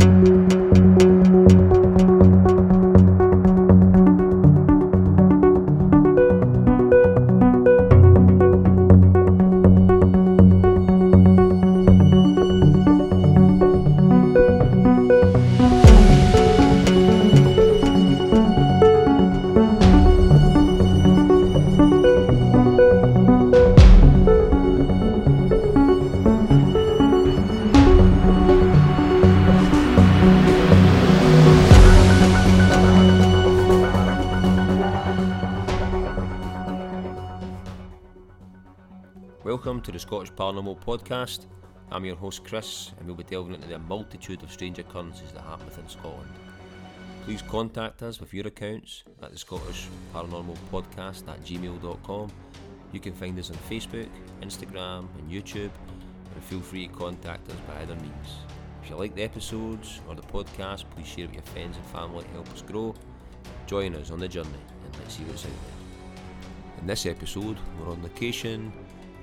Welcome Podcast. I'm your host Chris, and we'll be delving into the multitude of strange occurrences that happen within Scotland. Please contact us with your accounts at the Scottish Paranormal Podcast at gmail.com. You can find us on Facebook, Instagram, and YouTube, and feel free to contact us by other means. If you like the episodes or the podcast, please share it with your friends and family to help us grow. Join us on the journey and let's see what's out there. In this episode, we're on location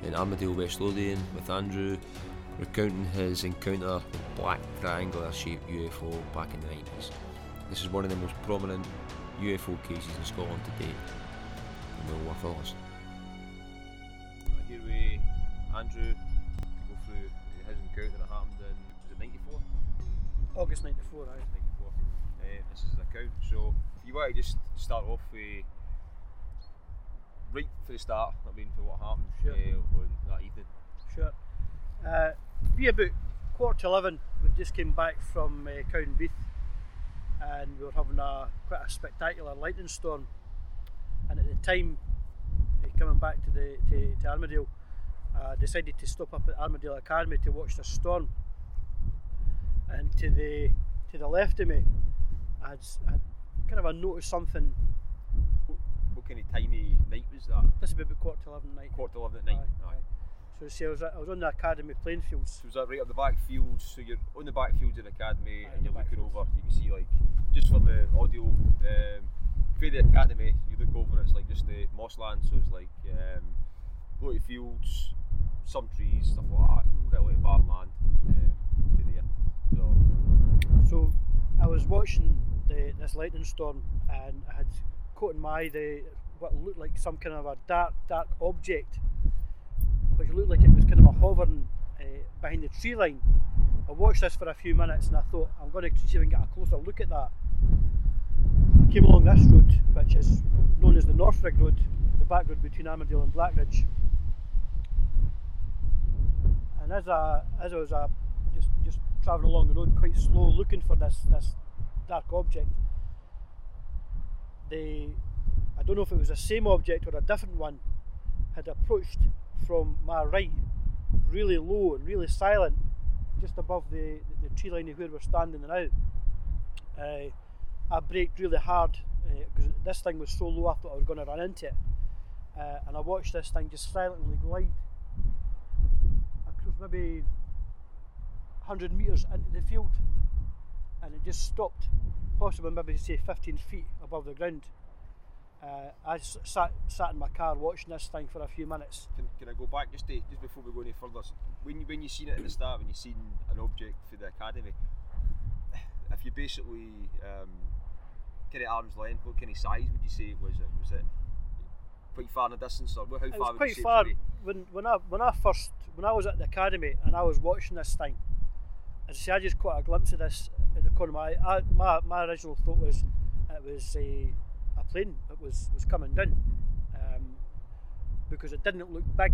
in Armadale, West Lothian, with Andrew recounting his encounter with a black triangular shaped UFO back in the 90s. This is one of the most prominent UFO cases in Scotland to date. And we'll worth a listen. Here we Andrew to go through his encounter that happened in was it 94? August 94, aye. 94. Uh, this is the account. So if you want to just start off with right for the start, I mean for what happened Sure. uh, on that evening. Sure. Uh, be about quarter to 11, we just came back from uh, Cowdenbeath and we were having a quite a spectacular lightning storm. And at the time, uh, coming back to the to, to Armadale, I decided to stop up at Armadale Academy to watch the storm. And to the to the left of me, I'd, I'd kind of I noticed something. Kind of timey night was that? This would be about quarter to 11 night. Quarter to eleven at night. Aye, aye. So see, I was, I was on the academy playing fields. So was that right up the back fields? So you're on the back fields of the academy Aye, and you're looking fields. over. You can see like just for the audio. Um, for the academy, you look over. It's like just the mossland. So it's like um, of fields, some trees, stuff like that. Quite a lot of barn land. Um, there. So So I was watching the, this lightning storm and I had caught in my eye the what looked like some kind of a dark, dark object, which looked like it was kind of a hovering uh, behind the tree line. I watched this for a few minutes and I thought I'm going to see if I can get a closer look at that. I came along this road, which is known as the Northrig Road, the back road between Armadale and Blackridge. And as I as I was uh, just just travelling along the road quite slow, looking for this this dark object, the I don't know if it was the same object or a different one had approached from my right, really low and really silent, just above the, the, tree line of where we're standing now. Uh, I braked really hard because this thing was so low I thought I was going to run into it. Uh, and I watched this thing just silently glide across maybe 100 metres into the field and it just stopped, possibly maybe to say 15 feet above the ground. Uh, I s- sat, sat in my car watching this thing for a few minutes. can, can I go back just to, just before we go any further? When you when you seen it at the start, when you seen an object for the academy, if you basically um, kind of arm's length, what kind of size would you say it was? It was it quite far in the distance, or how It far was quite far it was away? when, when I when I first when I was at the academy and I was watching this thing. As I say, I just caught a glimpse of this at the corner. of My I, my my original thought was it was a, a plane that was was coming down, um, because it didn't look big.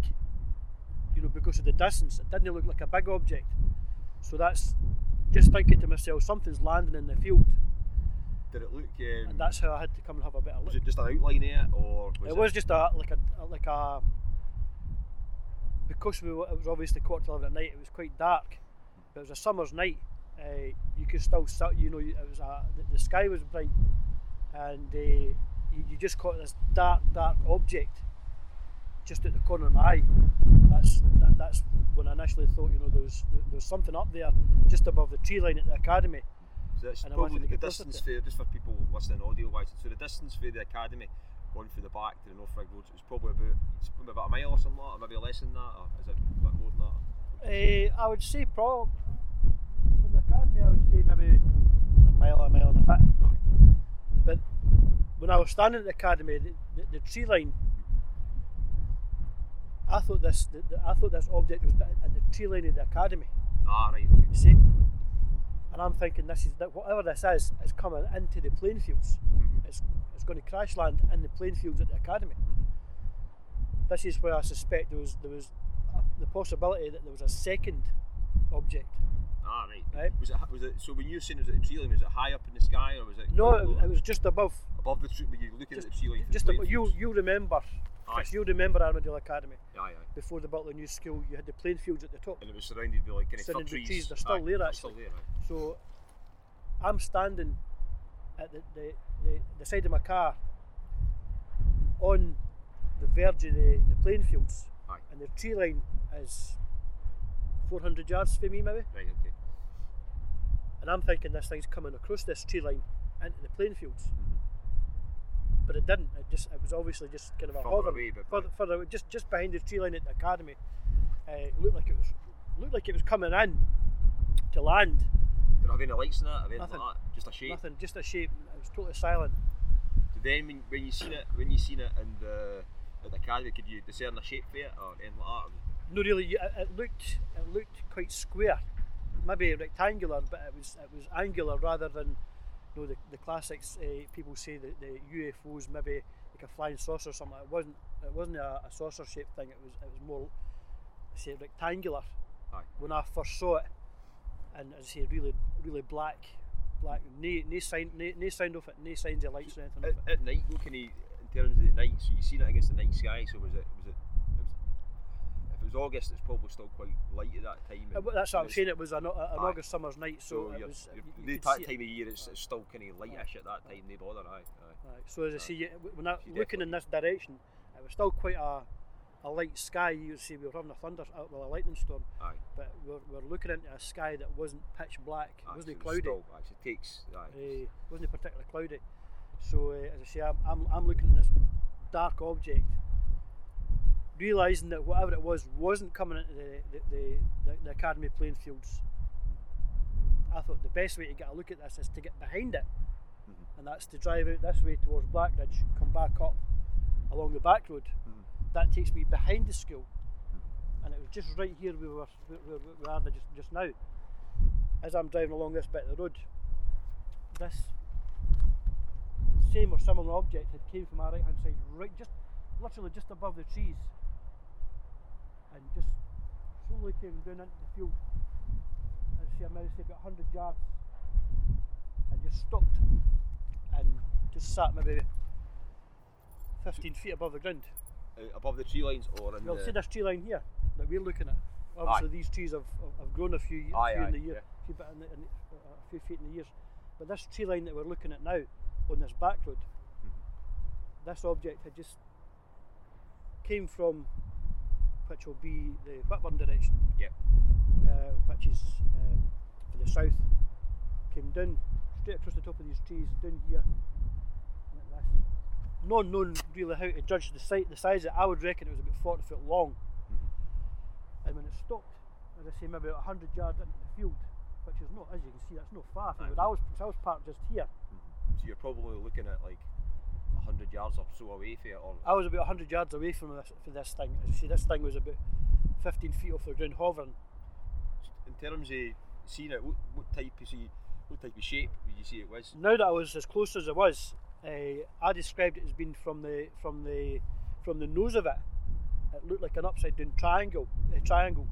You know, because of the distance, it didn't look like a big object. So that's just thinking to myself, something's landing in the field, Did it look? Um, and that's how I had to come and have a bit of look. Was it just an outline of it, or was it was just a like a like a because we were, it was obviously quarter to eleven at night. It was quite dark, but it was a summer's night. Uh, you could still see, you know, it was a, the, the sky was bright, and uh, you, you just caught this dark, dark object just at the corner of my eye. That's that, that's when I initially thought, you know, there was there was something up there just above the tree line at the academy. So that's and probably the distance for just for people listening audio wise. So the distance for the academy going through the back to the North Rig Road is probably about it's probably about a mile or something like that, or maybe less than that, or is it a bit more than that? Uh, I would say probably from the academy. I would say maybe a mile, a mile and a bit. But when I was standing at the academy, the, the, the tree line. I thought this. The, I thought this object was at the tree line of the academy. Ah, right. You see, and I'm thinking this is that whatever this is is coming into the plane fields. Mm-hmm. It's it's going to crash land in the plane fields at the academy. Mm-hmm. This is where I suspect there was there was the possibility that there was a second object. Ah, right. Right. Was it? Was it? So when you were saying it was at the tree line, was it high up in the sky or was it? No, it, it was just above. above the tree. You looking Just, at the tree line? just above. You you remember? Chris, you remember Armadale Academy Aye, aye. before the Butler New School? You had the playing fields at the top. And it was surrounded by like kind of trees. trees, they're still Aye, there, actually. Still there. So I'm standing at the, the, the, the side of my car on the verge of the, the playing fields, Aye. and the tree line is 400 yards from me, maybe. Right. Okay. And I'm thinking this thing's coming across this tree line into the playing fields, Mhm. but it didn't. It just it was obviously just kind of a Further hover, away, but- further, further away, just just behind the tree line at the academy. Uh, looked like it was looked like it was coming in to land. Did it have any lights in it? Or Nothing. like that? Just a shape. Nothing, just a shape. It was totally silent. So then, when, when you seen it, when you seen it in the at the academy, could you discern a shape for it or anything like that? No, really, it, looked it looked quite square, maybe rectangular, but it was it was angular rather than you know the, the classics. Uh, people say that the UFOs maybe like a flying saucer or something. It wasn't it wasn't a, a saucer shaped thing. It was it was more say rectangular Aye. when I first saw it, and as I say, really really black, black. No no sign no, no sound of it, no signs of lights or anything. At, at night, what can terms of the night? So you seen it against the night sky. So was it? Was it? it was, if it was August, it's probably still quite light at that time. Uh, and- That's what I'm saying. It was an, an Aye. August summer's night, so, it was. you- you the could that see time of year, it's, it's still kind of lightish at that time. They bother, aye. aye. Right. So as I Aye. say, you- when I looking in this direction, it was still quite a, a light sky. You would see we were having a thunder, uh, well, a lightning storm, Aye. but we're, we're looking into a sky that wasn't pitch black. It aye. wasn't so cloudy. Still, aye, so it takes. Aye. Uh, wasn't particularly cloudy. So uh, as I say, I'm, I'm, I'm looking at this dark object, realizing that whatever it was wasn't coming into the the, the, the, academy playing fields. I thought the best way to get a look at this is to get behind it, Mhm. and that's to drive out this way towards Blackridge, come back up along the back road. Mhm. That takes me behind the school, and it was just right here we were where, where we are just just now. As I'm driving along this bit of the road, this same or similar object had came from our right hand side, right just literally just above the trees, and just slowly came down into the field. I'd say I maybe say about hundred yards, and just stopped, and just sat maybe fifteen feet above the ground. Uh, above the tree lines or in Well, the. see this tree line here that we're looking at. Obviously, these trees have, have- grown a few, a Aye, few aye, in the year, yeah. a few, in the, in uh, a few feet in the years. But this tree line that we're looking at now, on this back road, Mm-hmm. this object had just came from, which will be the Whitburn direction, Yeah. uh, which is um, for the south. Came down straight across the top of these trees, down here. No one known really how to judge the size. The size of it, I would reckon it was about forty foot long. Mhm. And when it stopped, as I say, maybe about 100 yards into the field, which is not, as you can see, that's not far from where I was, I was parked just here. Mhm. So you're probably looking at like hundred yards or so away from it, or I was about 100 yards away from this, this thing. As see, this thing was about 15 feet off the ground hovering. in terms of seeing it, what, what type of see, what type of shape would you see it was? Now that I was as close as I was, uh, I described it as being from the from the from the nose of it. It looked like an upside down triangle, a triangle,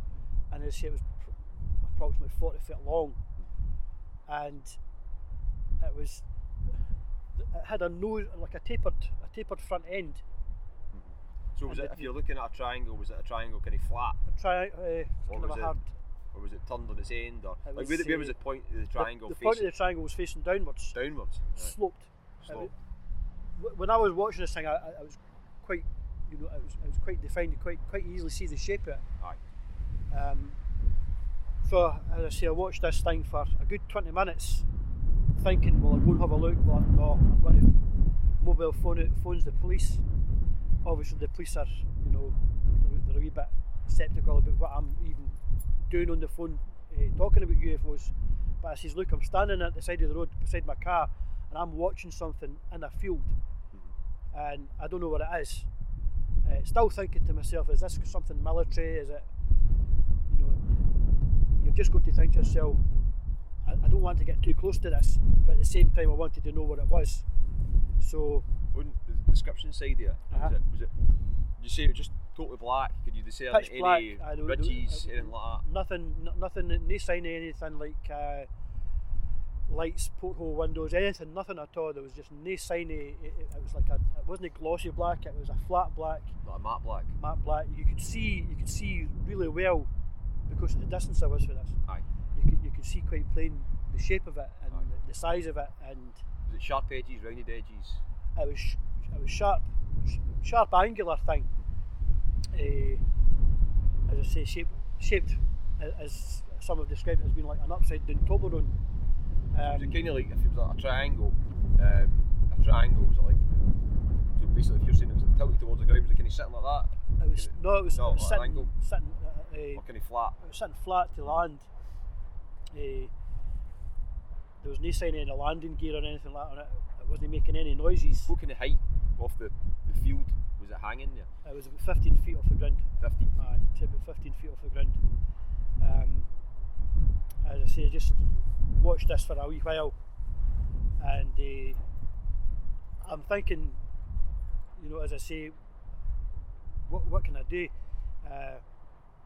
and as I say, it was pr- approximately 40 feet long, and it was it had a nose like a tapered a tapered front end. So was And it, if you're looking at a triangle, was it a triangle kind of flat, A tri- uh, Or kind of was it hard. or was it turned on its end, or like where, where was the point of the the- triangle the, point of the triangle was facing downwards, downwards. Right. sloped. It Slope. was- when I was watching this thing, I, I I was quite, you know, it was, it was quite defined. You quite quite easily see the shape of it. Aye. Um, so as I say, I watched this thing for a good twenty minutes, thinking, well, I'll go and have a look. But no, I'm going to mobile phone it, phones the police. Obviously, the police are, you know, they're, they're a wee bit sceptical about what I'm even doing on the phone, uh, talking about UFOs. But I says, look, I'm standing at the side of the road beside my car, and I'm watching something in a field and I don't know what it is. Uh, still thinking to myself, is this something military? Is it, you know, you've just got to think to yourself, I, I don't want to get too close to this, but at the same time, I wanted to know what it was. So, On the description side it, Uh-huh. was it, was it, did you say it was just totally black? Could you discern Pitch any black, ridges, anything like nothing, n- nothing, no sign of anything like uh, lights, porthole windows, anything, nothing at all. There was just no sign of it, it, it was like a, it wasn't a glossy black, it was a flat black, that? Like a matte black? matte black. You could see, you could see really well because of the distance I was for this. Aye. See quite plain the shape of it and Aye. the, the size of it, and Was it sharp edges, rounded edges? it was sh- it was sharp, sh- sharp angular thing. Uh, as I say, shaped shaped as some have described it as being like an upside down Toblerone. was Um, it kind of like if it was like a triangle? Um, a triangle was it like? So basically, if you're saying it was tilted towards the ground, was it kind of sitting like that? it was no, it was, No, it was an sitting, sitting, uh, uh, Or kind of flat? it was sitting flat to land. Uh, there was no sign of any landing gear or anything like that on it. It wasn't making any noises. What kind of height off the, the field was it hanging there? It was about 15 feet off the ground. 50? Aye, to about 15 feet off the ground. Um, as I say, I just watched this for a wee while, and uh, I'm thinking, you know, as I say, what what can I do? Uh,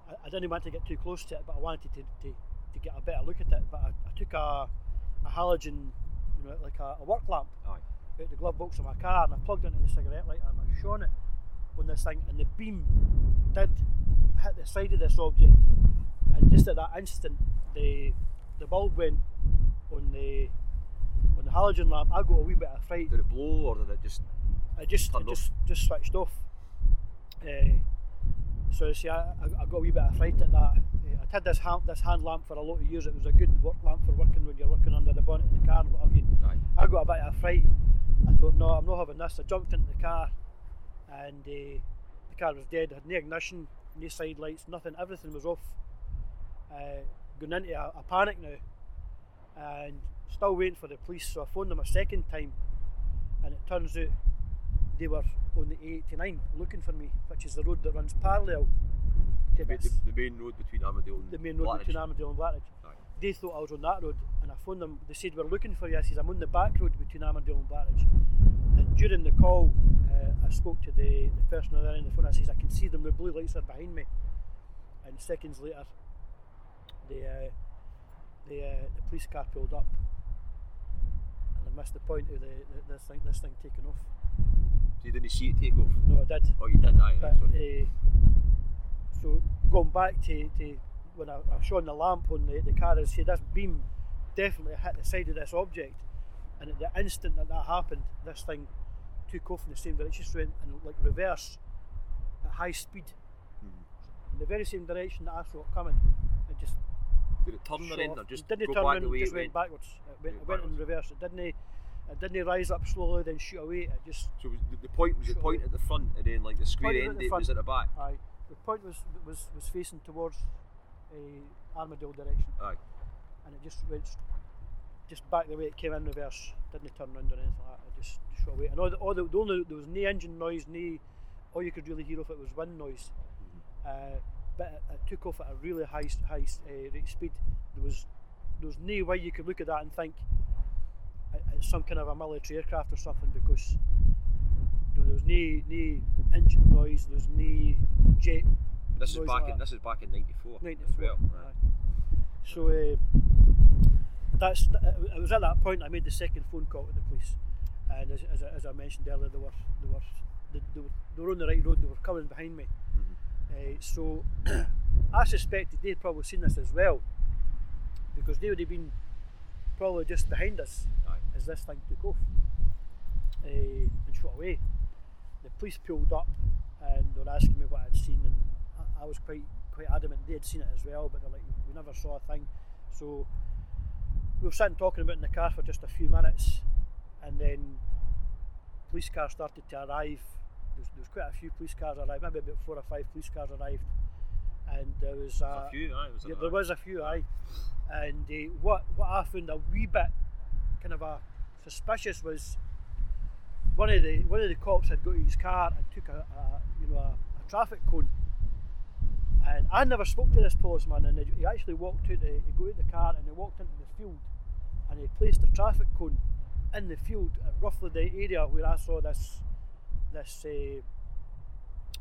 I, I didn't want to get too close to it, but I wanted to, to, to get a better look at it. But I, I took a, a halogen, you know, like a, a work lamp Aye. out the glove box of my car and I plugged it into the cigarette lighter and I shone it on this thing and the beam did hit the side of this object and just at that instant the the bulb went on the on the halogen lamp I got a wee bit of fright Did it blow or did it just. I just I Turned off. just just switched off uh, so see I, I got a wee bit of fright at that I'd had this hand, this hand lamp for a lot of years it was a good work lamp for working when you're working under the bonnet in the car and what have you. I got a bit of a fright. I thought, no, I'm not having this. I jumped into the car, and uh, the car was dead. It had no ignition, no side lights, nothing. Everything was off. Uh, going into a, a panic now, and still waiting for the police. So I phoned them a second time, and it turns out they were on the A89 looking for me, which is the road that runs parallel to The, this, the, the main road between Armadale and the main road Blackridge. between Armadale and Blackridge Aye. they thought I was on that road and I phoned them. They said, We're looking for you. I said, I'm on the back road between Armadale and Blackridge. And during the call, uh, I spoke to the, the person on the other end of the phone. I says, I can see them, the blue lights are behind me. And seconds later, the, uh, the, uh, the police car pulled up. And I missed the point of the, the, this, thing, this thing taking off. So you didn't see it take off? No, I did. Oh, you did, aye. But, sorry. So going back to, to when I, I shone the lamp on the, the car and say this beam definitely hit the side of this object. And at the instant that that happened this thing took off in the same direction just went in like reverse at high speed. Mhm. in the very same direction that I saw it coming. It just Did it turn around or just it didn't turn around, it just went went? backwards. It went, it went in reverse. It didn't it didn't rise up slowly then shoot away. It just So was the, the point was the point at the front and then like the square end the it was at the back? Aye. The point was was was facing towards a Armadale direction, Aye. and it just went just back the way it came in reverse. Didn't turn round or anything like that. It just just shot away. And all the, all the, the only there was no engine noise, no all you could really hear of it was wind noise. Uh, but it, it took off at a really high high uh, rate of speed. There was there was no way you could look at that and think it- it's some kind of a military aircraft or something because there was no no engine noise. There was no jet This is back in that. this is back in '94. 94. well. aye. So uh, that's it was at that point I made the second phone call to the police, and as, as, I- as I mentioned earlier, they were they were they, they, were, they were on the right road. They were coming behind me. Uh, so I suspected they'd probably seen this as well, because they would have been probably just behind us Aye. as this thing took off uh, and shot away. Police pulled up and they were asking me what I'd seen, and I, I was quite quite adamant they had seen it as well, but they're like, we never saw a thing. So we were sitting talking about it in the car for just a few minutes, and then police cars started to arrive. There was, there was quite a few police cars arrived, maybe about four or five police cars arrived, and there was uh, a few, aye. Was yeah, there was a few, aye. And uh, what what I found a wee bit kind of a suspicious was one of the one of the cops had got to his car and took a, a you know a, a traffic cone. And I never spoke to this policeman, and he actually walked out the he got out the car and he walked into the field, and he placed a traffic cone in the field at roughly the area where I saw this this uh,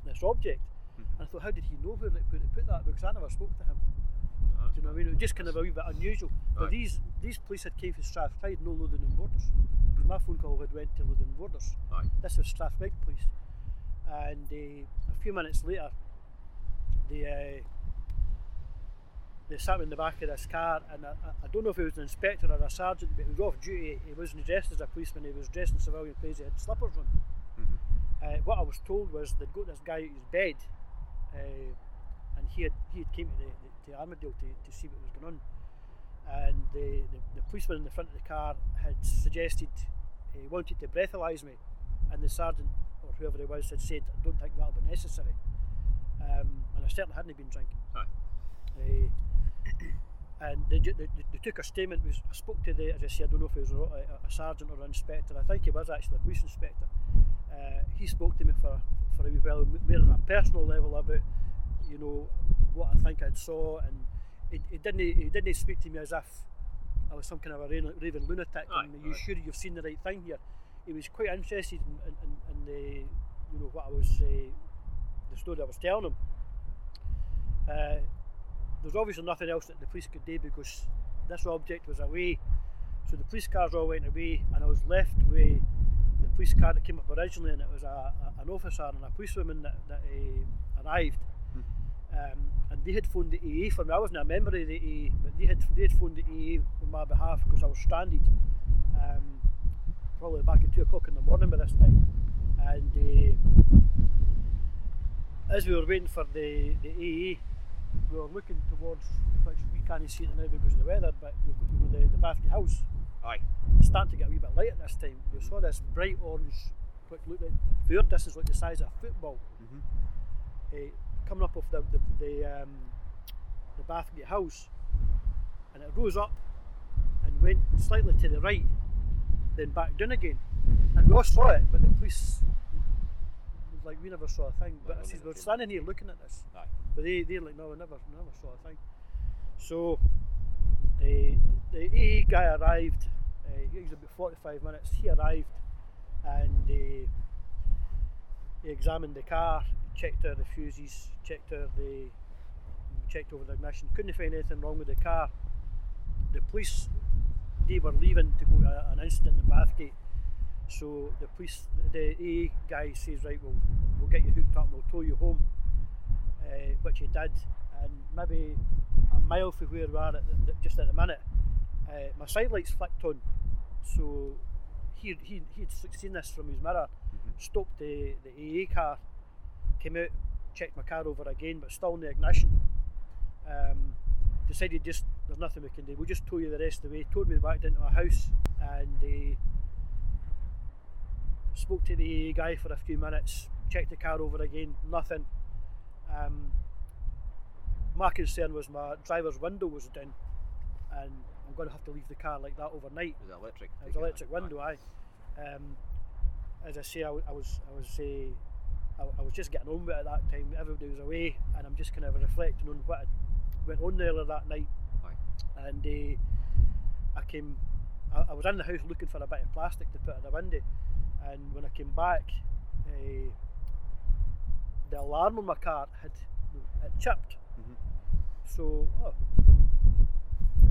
this object. And I thought, how did he know where, to- to put that? Because I never spoke to him. Do you know what I mean? It was just kind of a wee bit unusual. But Aye. these these police had came from Strathclyde, no Lothian Borders. My phone call had went to Lothian Borders. Aye. This was Strathclyde police. And uh, a few minutes later, they uh, they sat me in the back of this car, and I, I- don't know if he was an inspector or a sergeant, but he was off duty. He wasn't dressed as a policeman; he was dressed in civilian clothes. He had slippers on. Mhm. Uh, what I was told was they'd got this guy out of his bed, uh, and he had he had came to the, the to Armadale to, to see what was going on, and the, the the policeman in the front of the car had suggested he wanted to breathalyse me, and the sergeant or whoever it was had said, "I don't think that'll be necessary," um, and I certainly hadn't been drinking. Aye. Uh, and they, they, they, took a statement. Was I spoke to the, as I say, I don't know if it was a, a, a sergeant or an inspector. I think he was actually a police inspector. Uh, he spoke to me for for a wee while, more on a personal level about, you know, what I think I'd saw, and he, he didn't he didn't speak to me as if I was some kind of a raving, lunatic. Aye, and you aye. sure you've seen the right thing here? He was quite interested in, in, in, in the, you know, what I was, uh, the story I was telling him. Uh, there's obviously nothing else that the police could do because this object was away. So the police cars all went away, and I was left with the police car that came up originally, and it was a, a, an officer and a policewoman that, that uh, arrived. Um, and they had phoned the AA for me. I wasn't a member of the AA, but they had they had phoned the AA on my behalf because I was stranded. Um, probably back at two o'clock in the morning by this time, and uh, as we were waiting for the the AA, we were looking towards which we can't see it now because of the weather, but you've got you know, the the Bathgate Hills Aye. it's starting to get a wee bit light at this time. We saw this bright orange, what looked like fair distance like the size of a football, Mhm. uh, coming up off the the the, um, the Bathgate Hills, and it rose up and went slightly to the right, then back down again, and we all saw it, but the police. was Like we never saw a thing, but I we're standing here looking at this. Aye. But they, they're like, no, we never, never saw a thing. So uh, the AA guy arrived. Uh, he was about 45 minutes. He arrived and uh, he examined the car, checked out the fuses, checked out the, checked over the ignition. Couldn't find anything wrong with the car. The police, they were leaving to go to an incident in Bathgate. So the police, the AA guy says, right, we'll, we'll get you hooked up and we'll tow you home uh, which he did, and maybe a mile from where we are at the, just at the minute, uh, my side lights flicked on, so he he he'd seen this from his mirror, stopped the the AA car, came out, checked my car over again, but still in the ignition. Um, decided just there's nothing we can do. We'll just tow you the rest of the way. Towed me back into a house and uh, spoke to the guy for a few minutes. Checked the car over again. Nothing. Um, my concern was my driver's window was down, and I'm going to have to leave the car like that overnight. It Was electric? It was electric window, aye. Um, as I say, I, I was, I was, uh, I, I was just getting on with it at that time. Everybody was away, and I'm just kind of reflecting on what went on earlier that night. Aye. And uh, I came, I, I was in the house looking for a bit of plastic to put in the window, and when I came back, uh, the alarm on my car had it chipped. Mhm. So, oh,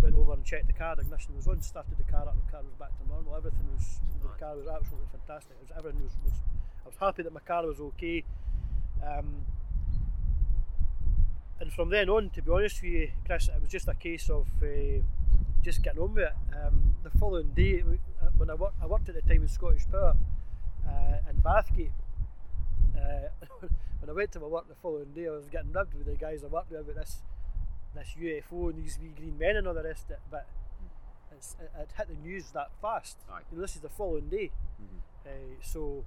went over and checked the car. The ignition was on. Started the car up. The car was back to normal. Everything was. The car was absolutely fantastic. It was, everything was, was. I was happy that my car was okay. Um, and from then on, to be honest with you, Chris, it was just a case of uh, just getting on with it. Um, the following day, uh, when I worked, I worked at the time in Scottish Power uh, in Bathgate. Uh, when I went to my work the following day, I was getting ribbed with the guys I worked with about this this UFO and these wee green men and all the rest of it. But it's, it, it hit the news that fast. Aye. You know, this is the following day, Mhm. uh, so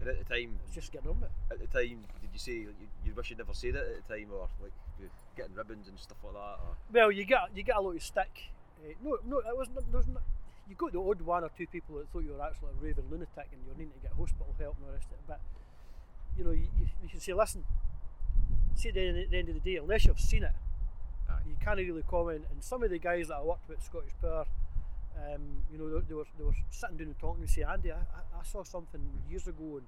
And at the time, it's just getting on with it. at the time, did you say like, you, you wish you'd never said it at the time, or like getting ribbons and stuff like that? Or Well, you get you get a lot of stick. Uh, no, no, it was not. There's not. you got the odd one or two people that thought you were actually a raving lunatic and you're needing to get hospital help and all the rest of it. But you know, you, you, you can say, listen, see at the end, the end of the day, unless you've seen it, Aye. you can't really comment. And some of the guys that I worked with at Scottish Power, um, you know, they, they were they were sitting down and talking and say, Andy, I, I, saw something years ago and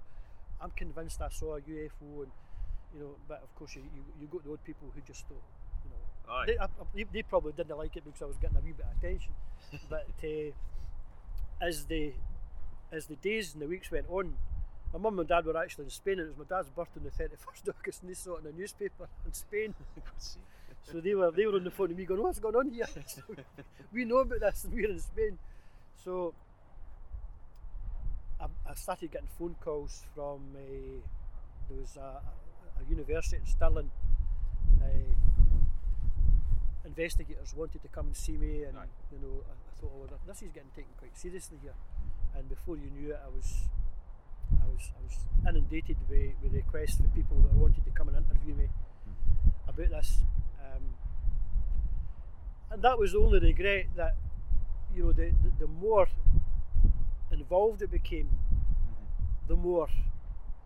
I'm convinced I saw a UFO and you know, but of course you, you, you got the odd people who just thought, you know, Aye. they, I, they probably didn't like it because I was getting a wee bit of attention. but uh, as the as the days and the weeks went on, my mum and dad were actually in Spain, and it was my dad's birthday on the thirty first of August, and they saw it in a newspaper in Spain. So they were they were on the phone to me going, "What's going on here?" So we know about this, and we're in Spain. So I, I started getting phone calls from uh, there was a, a, university in Stirling. Uh, investigators wanted to come and see me, and you know I, I thought, "Oh, this is getting taken quite seriously here." And before you knew it, I was I was I was inundated with, with requests for people that wanted to come and interview me mm-hmm. about this. Um, and that was the only regret that, you know, the, the, the more involved it became, mm-hmm. the more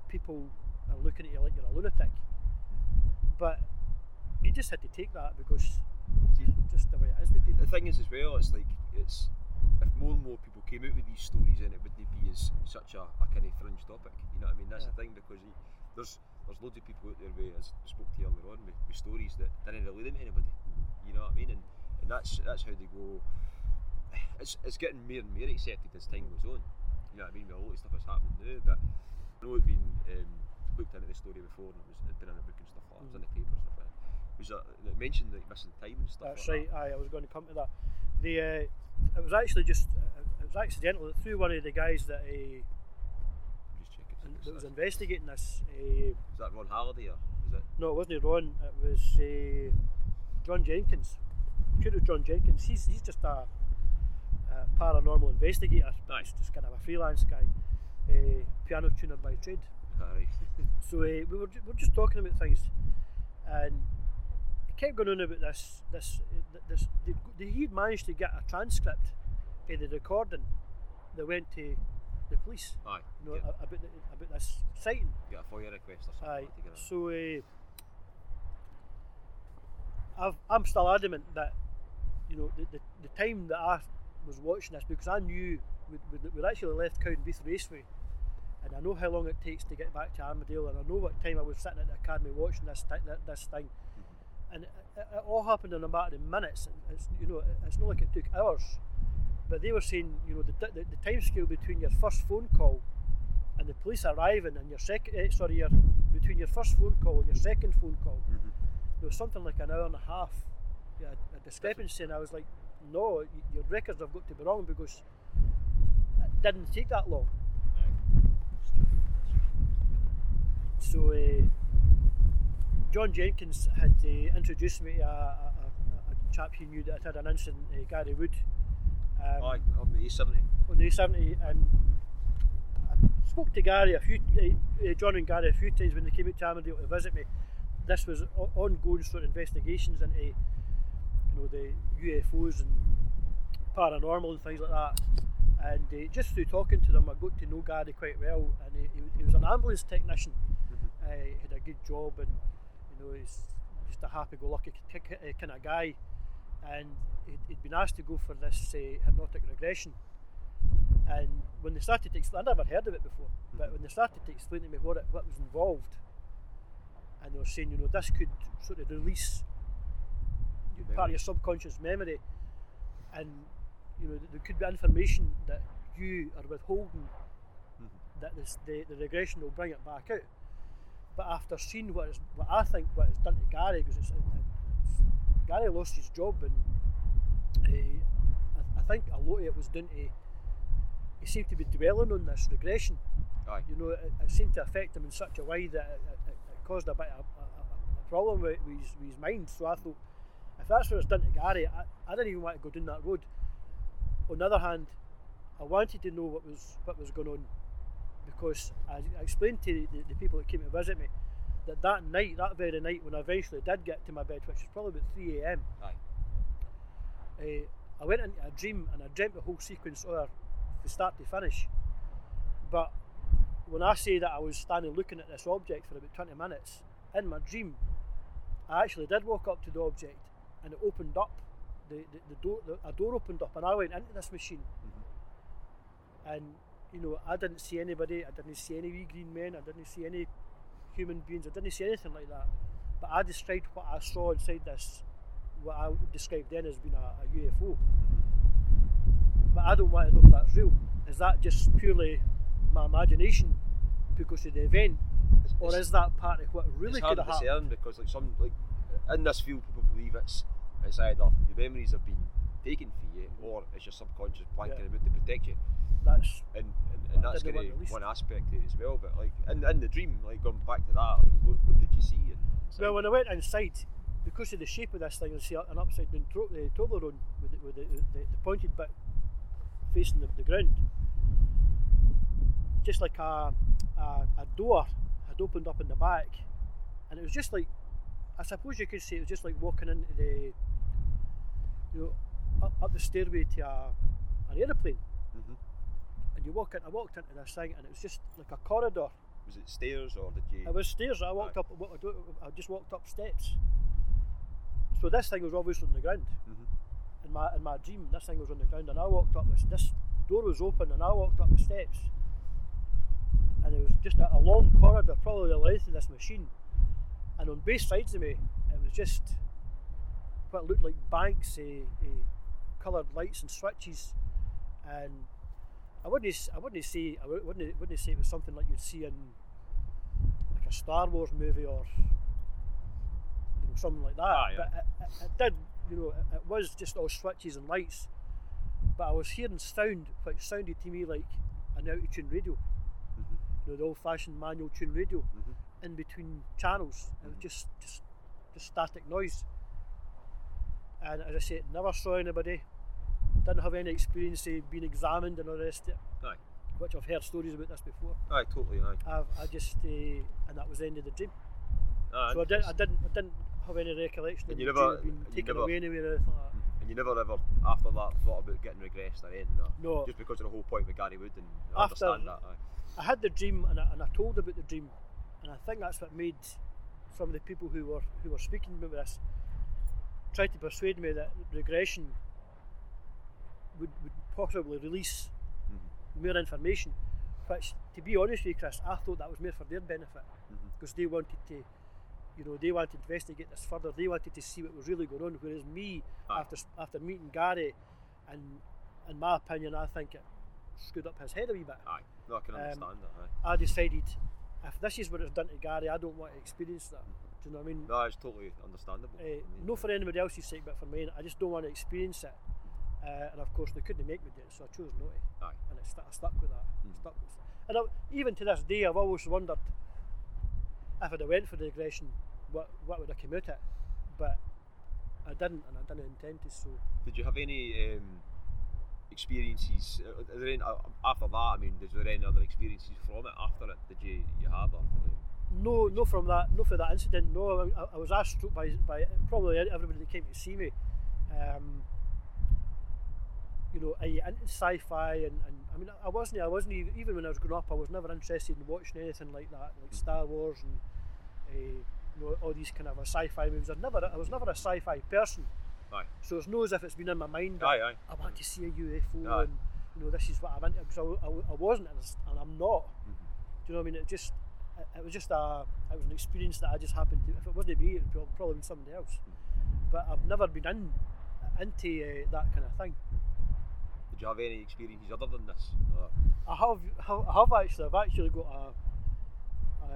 people are looking at you like you're a lunatic. Mm-hmm. But you just had to take that because See, just the way it is with people. the thing is as well, it's like it's if more and more people came out with these stories, then it wouldn't be as such a, a kind of fringe topic. You know what I mean? That's the thing because you, there's there's loads of people out there with, as I spoke to you earlier on, with, with stories that didn't relate them to anybody. You know what I mean? And and that's that's how they go. It's it's getting more and more accepted as time goes on. You know what I mean? With a lot of stuff that's happening now, but I know it's been um, looked into the story before and it was it'd been in a book and stuff like that. It was in the papers and stuff like. Was that, it mentioned like missing time and stuff That's like right. Aye, I was going to come to that. The uh, it was actually just uh, it was accidental that through one of the guys that uh, that. Just check it. that was investigating this. Uh, Is that Ron Halliday or is it? No, it wasn't Ron. It was uh, John Jenkins. I'm sure it was John Jenkins. He's he's just a, a paranormal investigator. He's just kind of a freelance guy, uh, piano tuner by trade. Aye. So uh, we were we were just talking about things, and kept going on about this this this. The, the, he had managed to get a transcript of the recording that went to the police. Aye. You know, a- about the, about this sighting. get a FOIA request or something Aye. like that to get it. So uh, I've, I'm still adamant that you know the, the, the time that I was watching this because I knew we'd, we'd, we'd actually left Cowdenbeath Raceway and I know how long it takes to get back to Armadale and I know what time I was sitting at the academy watching this thi- thi- this thing and it, it, all happened in a matter of minutes it's you know it's not like it took hours. But they were saying you know the, the, the time scale between your first phone call and the police arriving and your second eh, sorry your between your first phone call and your second phone call Mhm. there was something like an hour and a half yeah, a discrepancy. And I was like no your records have got to be wrong because it didn't take that long. So uh, John Jenkins had uh, introduced me to a, a, a, a chap he knew that had had an incident, uh, Gary Wood um, Aye, on the A70. on the A70 and I spoke to Gary a few, uh, uh, John and Gary a few times when they came out to Armadale to visit me. This was ongoing sort of investigations into, you know, the UFOs and paranormal and things like that. And uh, just through talking to them, I got to know Gary quite well. And he, he, was an ambulance technician. Uh, he had a good job, and you know, he's just a happy-go-lucky kind of guy. And he'd, he'd been asked to go for this uh, hypnotic regression. And when they started to explain, I'd never heard of it before, but when they started to explain to me what it, what was involved, and they were saying, you know, this could sort of release part of your subconscious memory, and you know, there could be information that you are withholding that this, the, the regression will bring it back out. But after seeing what, it's, what I think what it's done to Gary, because it's, it's, Gary lost his job, and uh, I, I think a lot of it was done to he seemed to be dwelling on this regression. Aye. You know, it, it seemed to affect him in such a way that it, it, it caused a bit of a, a, a problem with, with, his, with his mind. So I thought, if that's what it's done to Gary, I, I didn't even want to go down that road. On the other hand, I wanted to know what was what was going on because I, I explained to the, the people that came to visit me that that night, that very night, when I eventually did get to my bed, which was probably about 3 a.m., uh, I went into a dream and I dreamt the whole sequence over from start to finish. But when I say that I was standing looking at this object for about 20 minutes, in my dream, I actually did walk up to the object and it opened up. The, the, the door, the, a door opened up and I went into this machine. And, you know, I didn't see anybody, I didn't see any wee green men, I didn't see any human beings, I didn't see anything like that. But I described what I saw inside this, what I described then as being a, a UFO. But I don't want to know if that's real. Is that just purely my imagination because of the event? Or is that part of what really it's hard could to have happened? discern because like some like in this field people believe it's it's either your memories have been taken for you or it's your subconscious blanking Yeah. about to protect you. That's And and, and that's kind of one aspect to it as well. But like in, in the dream, like going back to that, like, what, what did you see? And, Well, when I went inside, because of the shape of this thing, you see an upside down tro- uh, Toblerone with, the, with the, the, the pointed bit facing the, the ground, just like a, a, a door had opened up in the back, and it was just like, I suppose you could say it was just like walking into the, you know, up, up the stairway to a, an aeroplane, Mhm. And you walk in. I walked into this thing, and it was just like a corridor. was it stairs or did you? It was stairs. I walked up. I just walked up steps. So this thing was obviously on the ground. Mhm. In my in my dream, this thing was on the ground, and I walked up. This this door was open, and I walked up the steps. And it was just a, a long corridor, probably the length of this machine. And on both sides of me, it was just what looked like banks, uh, uh, coloured lights and switches. And I wouldn't, I wouldn't say, I wouldn't, wouldn't say it was something like you'd see in like a Star Wars movie or you know, something like that. Ah, yeah. But it, it, it did, you know, it, it was just all switches and lights. But I was hearing sound which sounded to me like an out of tune radio. Mhm. You know, the old fashioned manual tune radio Mhm. in between channels. It was just, just, just static noise. And as I said, never saw anybody. Didn't have any experience eh, of being examined and all the rest of it, Aye. which I've heard stories about this before. Aye, totally. Aye. I've, I just, uh, and that was the end of the dream. Aye, ah, so I, did, I didn't, I didn't have any recollection And of you never- being taken never- away anywhere or anything like that. Mm. And you never ever after that thought about getting regressed or anything. Or No. Just because of the whole point with Gary Wood and I After- understand that. Aye. I had the dream and I, and I told about the dream, and I think that's what made some of the people who were who were speaking about this try to persuade me that regression would, would possibly release Mhm. more information. Which, to be honest with you, Chris, I thought that was more for their benefit because they wanted to, you know, they wanted to investigate this further. They wanted to see what was really going on. Whereas me, after after meeting Gary, and in my opinion, I think it screwed up his head a wee bit. Aye. No, I can Um, understand that. Aye. I decided if this is what it's done to Gary, I don't want to experience that. Do you know what I mean? No, it's totally understandable. Uh, I mean, no for anybody else's sake, but for me, I just don't want to experience it. Uh, and of course, they couldn't make me do it, so I chose not to. Aye. And it stu- I stuck with that. Mm. Stuck with and I, even to this day, I've always wondered if I'd have went for the aggression, what what would have come out it. But I didn't, and I didn't intend to. So Did you have any um, experiences? uh, Are there any, uh, after that, I mean, is there any other experiences from it after it? Did you you have? Or, um, no, no from that, no for that incident. No, I, I was asked by by probably everybody that came to see me. Um, you know, you into sci-fi? And, and I mean, I wasn't. I wasn't even, even when I was growing up. I was never interested in watching anything like that, like Star Wars and uh, you know all these kind of sci-fi movies. I never. I was never a sci-fi person. Aye. So it's no as if it's been in my mind. aye, aye. I want to see a UFO Aye. and you know this is what I'm into because I, I, I wasn't and I'm not. Mhm. Do you know what I mean? It just it, was just a it was an experience that I just happened to. If it wasn't me, it would prob- probably been somebody else. But I've never been in into uh, that kind of thing. Did you have any experiences other than this? Or, I have I have actually I've actually got a a,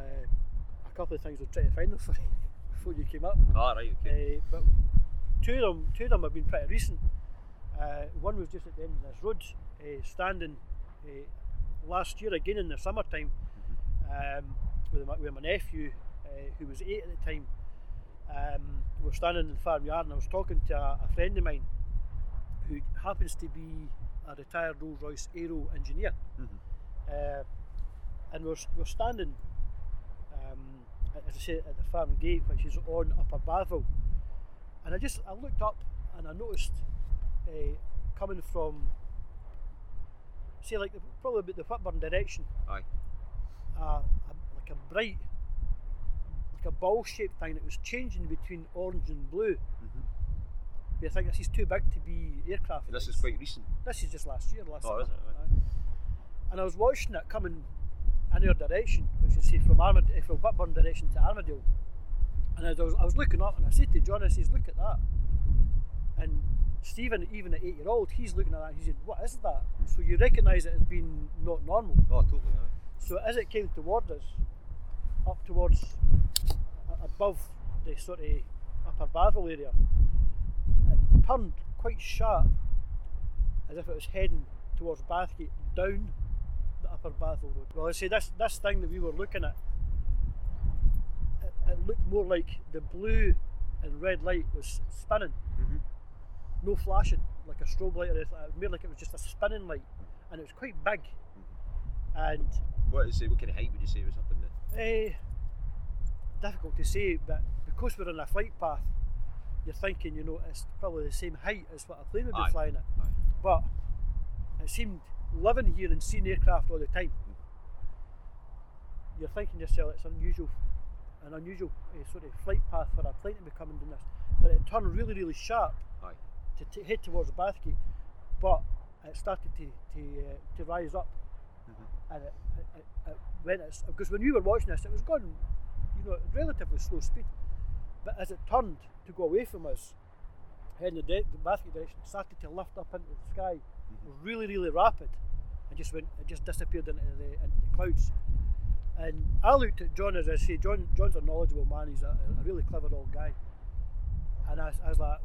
a couple of things I'll try to find them for you before you came up. ah, right, okay. Uh, but two of them, two of them have been pretty recent. Uh, one was just at the end of this road, uh, standing uh, last year again in the summertime um, with, my, with my nephew, uh, who was eight at the time. Um, we were standing in the farm yard, and I was talking to a, a friend of mine who happens to be a retired Rolls Royce aero engineer. Mhm. Uh, and we're, we're standing, um, as I say, at the farm gate, which is on Upper Bathville. And I just I looked up and I noticed uh, coming from, say, like the, probably about the Whitburn direction, Aye. a, a, like a bright, like a ball-shaped thing that was changing between orange and blue. But I think this is too big to be aircraft. And this is quite recent. This is just last year, last Oh, summer. is it? Aye. Aye. And I was watching it coming in our direction, which is say from Armad- eh, from Whitburn direction to Armadale. And as I was, I was looking up and I said to John, I says, look at that. And Stephen, even at eight year old, he's looking at that. He's saying, what is that? So you recognise it as being not normal. Oh, totally. Aye. So as it came toward us, up towards above the sort of upper Bathville area, turned quite sharp, as if it was heading towards Bathgate down the upper Bathville road. Well, I say this this thing that we were looking at, it, it looked more like the blue and red light was spinning, Mm-hmm. no flashing like a strobe light or anything. It was more like it was just a spinning light, and it was quite big. And What is it? What kind of height would you say it was up in there? Eh, difficult to say, but because we're on a flight path, you're thinking, you know, it's probably the same height as what a plane would be Aye. flying at. Aye. But it seemed living here and seeing aircraft all the time. You're thinking to yourself, it's unusual, an unusual uh, sort of flight path for a plane to be coming down this. But it turned really, really sharp Aye. to t- head towards the Bathgate, but it started to to, uh, to rise up, Mhm. and it, it, it, it went because when we were watching this, it was going, you know, at relatively slow speed, but as it turned to go away from us, heading the, de- the Bathgate direction, started to lift up into the sky, mm-hmm. really, really rapid, and just went, it just disappeared into the, into the clouds. And I looked at John as I say, John, John's a knowledgeable man. He's a, a really clever old guy. And I, I was like,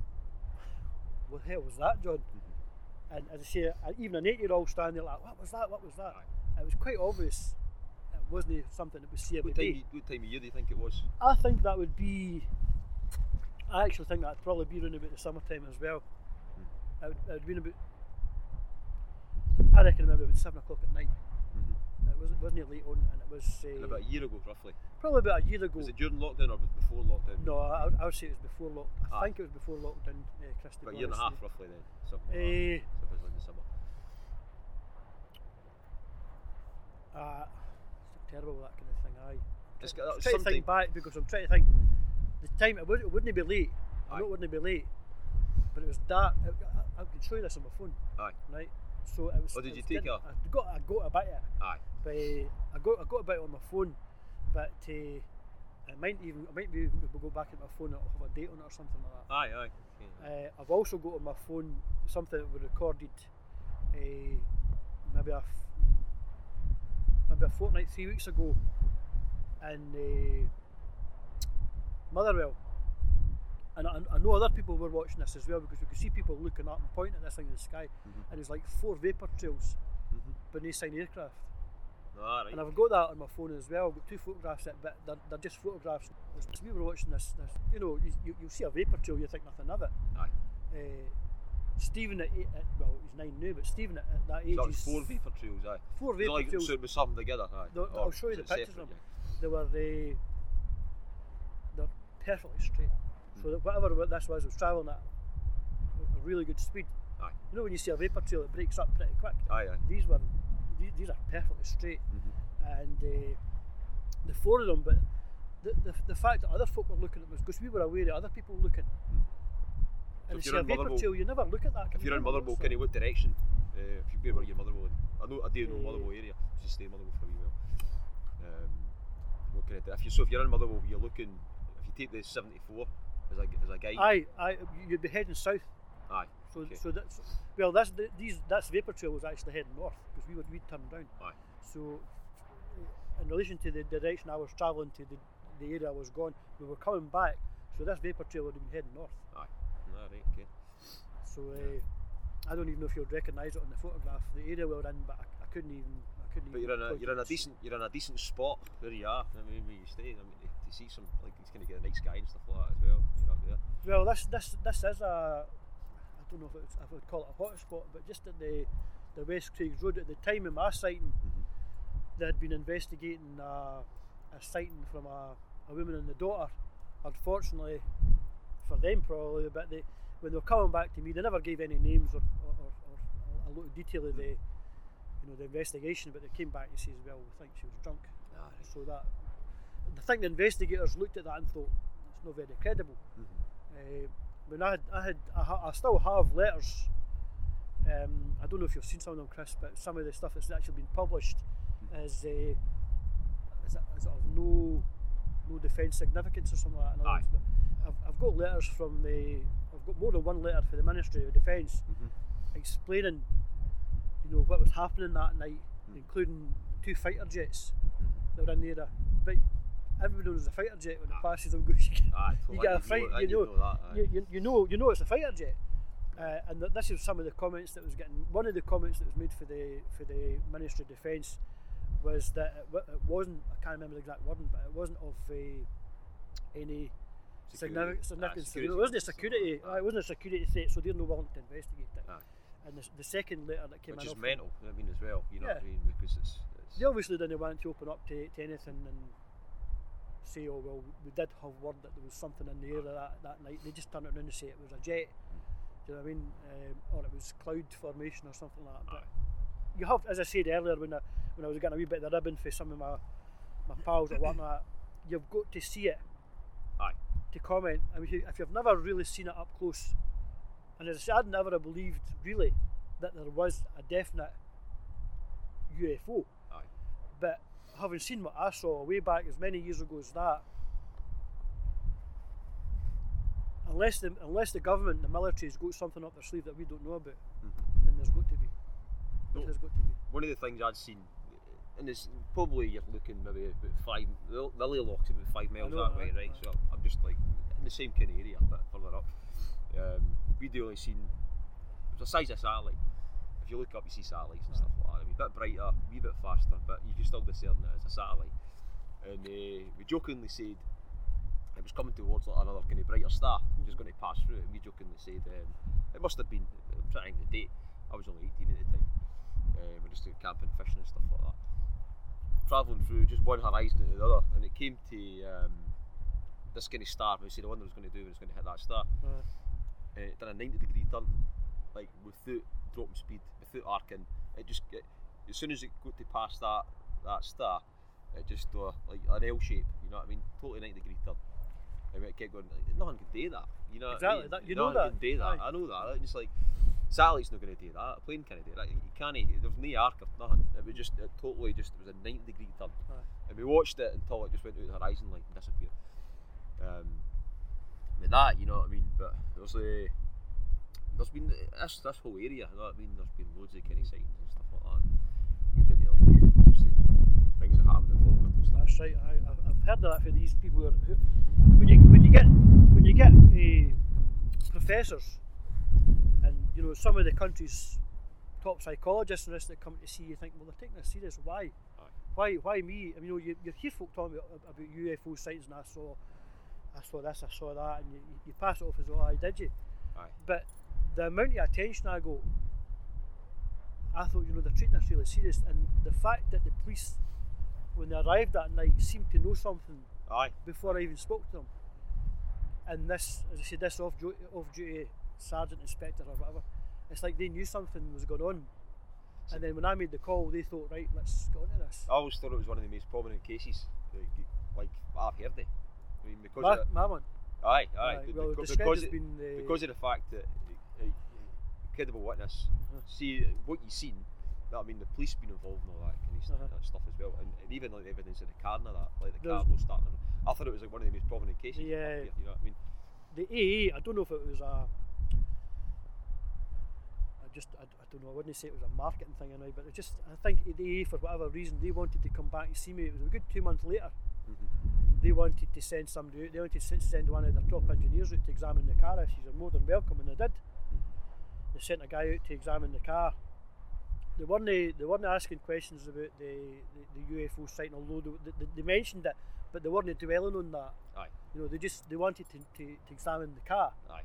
what the hell was that, John? Mm-hmm. And as I say, even an eight-year-old standing there like, what was that? What was that? It was quite obvious. Wasn't it something that we see every What time, day. what time of year do you think it was? I think that would be. I actually think that'd probably be around about the summertime as well. It would, it would been about. I reckon maybe about seven o'clock at night. Mm-hmm. It wasn't wasn't it late on, and it was uh, about a year ago, roughly. probably about a year ago. Was it during lockdown or before lockdown? No, I, would- I would say it was before lock. I Ah. think it was before lockdown, uh, Christy. About a year and a half, roughly then. Something like. Eh, So it was in the summer. uh, terrible that kind of thing. Aye. It's I'm got- trying to think back because I'm trying to think. The time it, would, it wouldn't be late. I know it wouldn't be late, but it was dark. I, I, I can show you this on my phone. Aye. Right. So it was. Oh, did it you take a- I got I got a bit of it, Aye. but uh, I got I got a bit on my phone, but uh, I might even I might be able to go back at my phone and I'll have a date on it or something like that. Aye, aye. Yeah. Uh, I've also got on my phone something that we recorded uh, maybe a maybe a fortnight, three weeks ago in uh, Motherwell. And I, I know other people were watching this as well because we could see people looking up and pointing at this thing in the sky, Mhm. and it's like four vapour trails Mhm. beneath sign aircraft. Ah, right. And I've got that on my phone as well. I've got two photographs, of it, but they're, they're just photographs. As we were watching this, this you know, you, you, you'll see a vapour trail, you think nothing of it. Aye. Uh, Stephen at, eight, at well, he's nine now, but Stephen at, at that So age that was is four vapor trails, aye. four So vapour like, trails. So it was something together, aye. I'll show you the pictures separate, of them. yeah? They were uh, they're perfectly straight. So that whatever what this was, was travelling at a really good speed. Aye. You know when you see a vapour trail, it breaks up pretty quick. Aye, aye. These were these, these are perfectly straight, Mhm. and uh, the four of them. But the, the, the fact that other folk were looking at them was because we were aware of other people were looking. So And if you you're in Motherwell- trail, you never look at that. If you're in Motherwell, notice kind of what direction? Uh, if you where you're Motherwell in? I know I do know Eh. Motherwell area. Just stay in Motherwell for a wee while. Um, what kind of if you so if you're in Motherwell, you're looking. If you take the 74 as a as a guide. Aye, aye, you'd be heading south. Aye. So, Okay. so that's well, that's the, these that's vapor trail was actually heading north because we were we turned down. Aye. So, uh, in relation to the direction I was travelling to the, the area I was going, we were coming back. So this vapor trail would have been heading north. Aye. Right. Okay. So uh, I don't even know if you'd recognise it on the photograph, the area we were in, but I, I couldn't even. I couldn't But even. you're in a you're in a decent you're in a decent spot where you are. I mean, where you stay. I mean, to, to see some like it's going to get a nice sky and stuff like that as well. You're up there. Well, this this this is a. I don't know if, it's, if I would call it a hot spot, but just at the the West Craigs Road at the time of my sighting, Mhm. they had been investigating a, a sighting from a, a woman and the daughter. Unfortunately, for them probably, but they when they were coming back to me, they never gave any names or, or, or, or detail of the, you know, the investigation, but they came back and says, well, we think she was drunk. Ah, right. So that, I think the investigators looked at that and thought it's not very credible. Mhm. Uh, when I had, I had, I, ha- I still have letters. Um, I don't know if you've seen some of them, Chris, but some of the stuff that's actually been published is, uh, is, it, is it of no, no defence significance or something like that. in other Aye. words, but I've, I've got letters from the, I've got more than one letter for the Ministry of Defence Mhm. explaining, you know, what was happening that night, Mm. including two fighter jets Mhm. that were in there. But everybody knows a fighter jet when it passes them goes. Aye, You totally. get a fright, know- you know- that, aye. you, you, you know you know it's a fighter jet. Uh, and th- this is some of the comments that was getting. One of the comments that was made for the for the Ministry of Defence was that it, wa- it wasn't. I can't remember the exact wording, but it wasn't of uh, any Security. significant ah, security it wasn't a security. aye. aye, it wasn't a security threat, so they're no willing to investigate it. Aye. Ah. And the, the second letter that came Which in, is mental, I mean, as well, you know what I Yeah. mean? Because it's. it's they obviously didn't want to open up to, to anything and say, oh well, we did have word that there was something in the air that, that night. They just turned it around and say it was a jet. Hmm. Do you know what I mean? Um, or it was cloud formation or something like that. But Aye. you have, as I said earlier, when I, when I was getting a wee bit of the ribbon for some of my my pals or whatnot, you've got to see it. To comment. I mean, if you- if you've never really seen it up close, and as I said, I'd never have believed really that there was a definite UFO. Aye. But having seen what I saw way back as many years ago as that, unless the unless the government, the military's got something up their sleeve that we don't know about, Mhm. then there's got to be. No. There's got to be. One of the things I'd seen, and it's probably you're looking maybe about five, the Lily Loch's about five miles know, that way, right? So I'm just like in the same kind of area, a bit further up. Um, we'd only seen, it was the size of satellite. If you look up, you see satellites and stuff like that. I mean, a bit brighter, a wee bit faster, but you can still discern it as a satellite. And uh, we jokingly said it was coming towards like another kind of brighter star, just going to pass through it. And we jokingly said um, it must have been, I'm trying to think the date, I was only 18 at the time. Uh, we just doing camping, fishing, and stuff like that. Travelling through just one horizon to the other, and it came to um, this kind of star. We said, I wonder what it's going to do when it's going to hit that star Uh, and it done a 90 degree turn, like without dropping speed, without arcing. It just it, as soon as it got to pass that that star, it just uh, like an L shape. You know what I mean? Totally 90 degree turn. And it kept going. No one can do that. You know Exactly, I mean? that- you no know one that. do that. Aye. I know that. It's just like satellite's not going to do that. A plane can't do that. You can't. There's no arc or nothing. It was just it totally just it was a 90 degree turn. Aye. And we watched it until it just went out the horizon like and disappeared. Um, with that, you know what I mean. But there's a there's been this this whole area. You know what I mean. There's been loads of kind of sightings and stuff like that. We didn't really obviously things that happened in Falkirk and stuff. That's right. I, I've- heard of that for these people who, are, who when you when you get when you get uh, professors you know some of the country's top psychologists and this that come to see you think well they're taking this serious why Aye. why why me I mean you know you, you hear folk talking about, about UFO sightings and I saw I saw this I saw that and you, you- pass it off as oh I did you Aye. but the amount of attention I got I thought you know they're treating this really serious and the fact that the police when they arrived that night seemed to know something Aye. before I even spoke to them. And this, as I said, this off duty, off duty sergeant inspector or whatever, it's like they knew something was going on. And then when I made the call, they thought, right, let's get on to this. I always thought it was one of the most prominent cases. Like, like I've heard it. I mean, because My, of the, my one. aye, aye, Aye, be- well, because it- being the, because of the fact that uh, uh, credible witness Uh-huh. see what you've seen. That I mean, the police been involved in all that kind of st- Uh-huh. that stuff as well, and, and even like the evidence of the car and that, like the There's- car no starting. I thought it was like one of the most prominent cases. Yeah. here, you know what I mean? the AA, I don't know if it was a. I just, I, I don't know, I wouldn't say it was a marketing thing or not, but it just, I think they for whatever reason, they wanted to come back and see me. It was a good two months later. Mhm. they wanted to send somebody out. They wanted to send one of their top engineers out to examine the car issues. Are more than welcome, and they did. They sent a guy out to examine the car. They weren't they weren't asking questions about the, the, the UFO sighting, although they, they, they mentioned it, but they weren't dwelling on that. Aye, You know, they just they wanted to, to, to examine the car, aye,